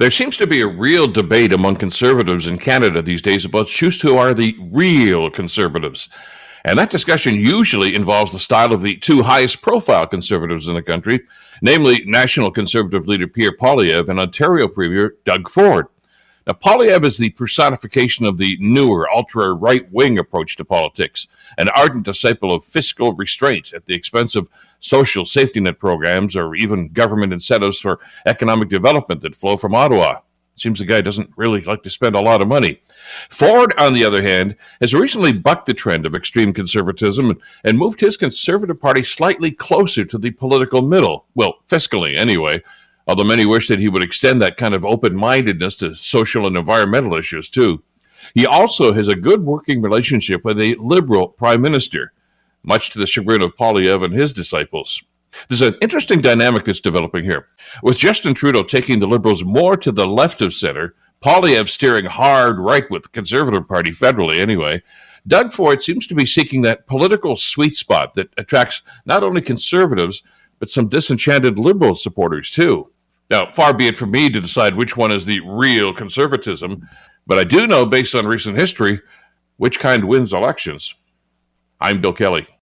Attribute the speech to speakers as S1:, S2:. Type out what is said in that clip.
S1: There seems to be a real debate among conservatives in Canada these days about just who are the real conservatives. And that discussion usually involves the style of the two highest profile conservatives in the country, namely National Conservative leader Pierre Poilievre and Ontario Premier Doug Ford. Now, Poilievre is the personification of the newer, ultra right wing approach to politics, an ardent disciple of fiscal restraint at the expense of social safety net programs or even government incentives for economic development that flow from Ottawa. Seems the guy doesn't really like to spend a lot of money. Ford, on the other hand, has recently bucked the trend of extreme conservatism and, and moved his Conservative Party slightly closer to the political middle. Well, fiscally, anyway, although many wish that he would extend that kind of open mindedness to social and environmental issues, too. He also has a good working relationship with a liberal prime minister, much to the chagrin of Poilievre and his disciples. There's an interesting dynamic that's developing here. With Justin Trudeau taking the Liberals more to the left of center, Poilievre steering hard right with the Conservative Party federally anyway, Doug Ford seems to be seeking that political sweet spot that attracts not only conservatives, but some disenchanted liberal supporters too. Now, far be it from me to decide which one is the real conservatism, but I do know, based on recent history, which kind wins elections. I'm Bill Kelly.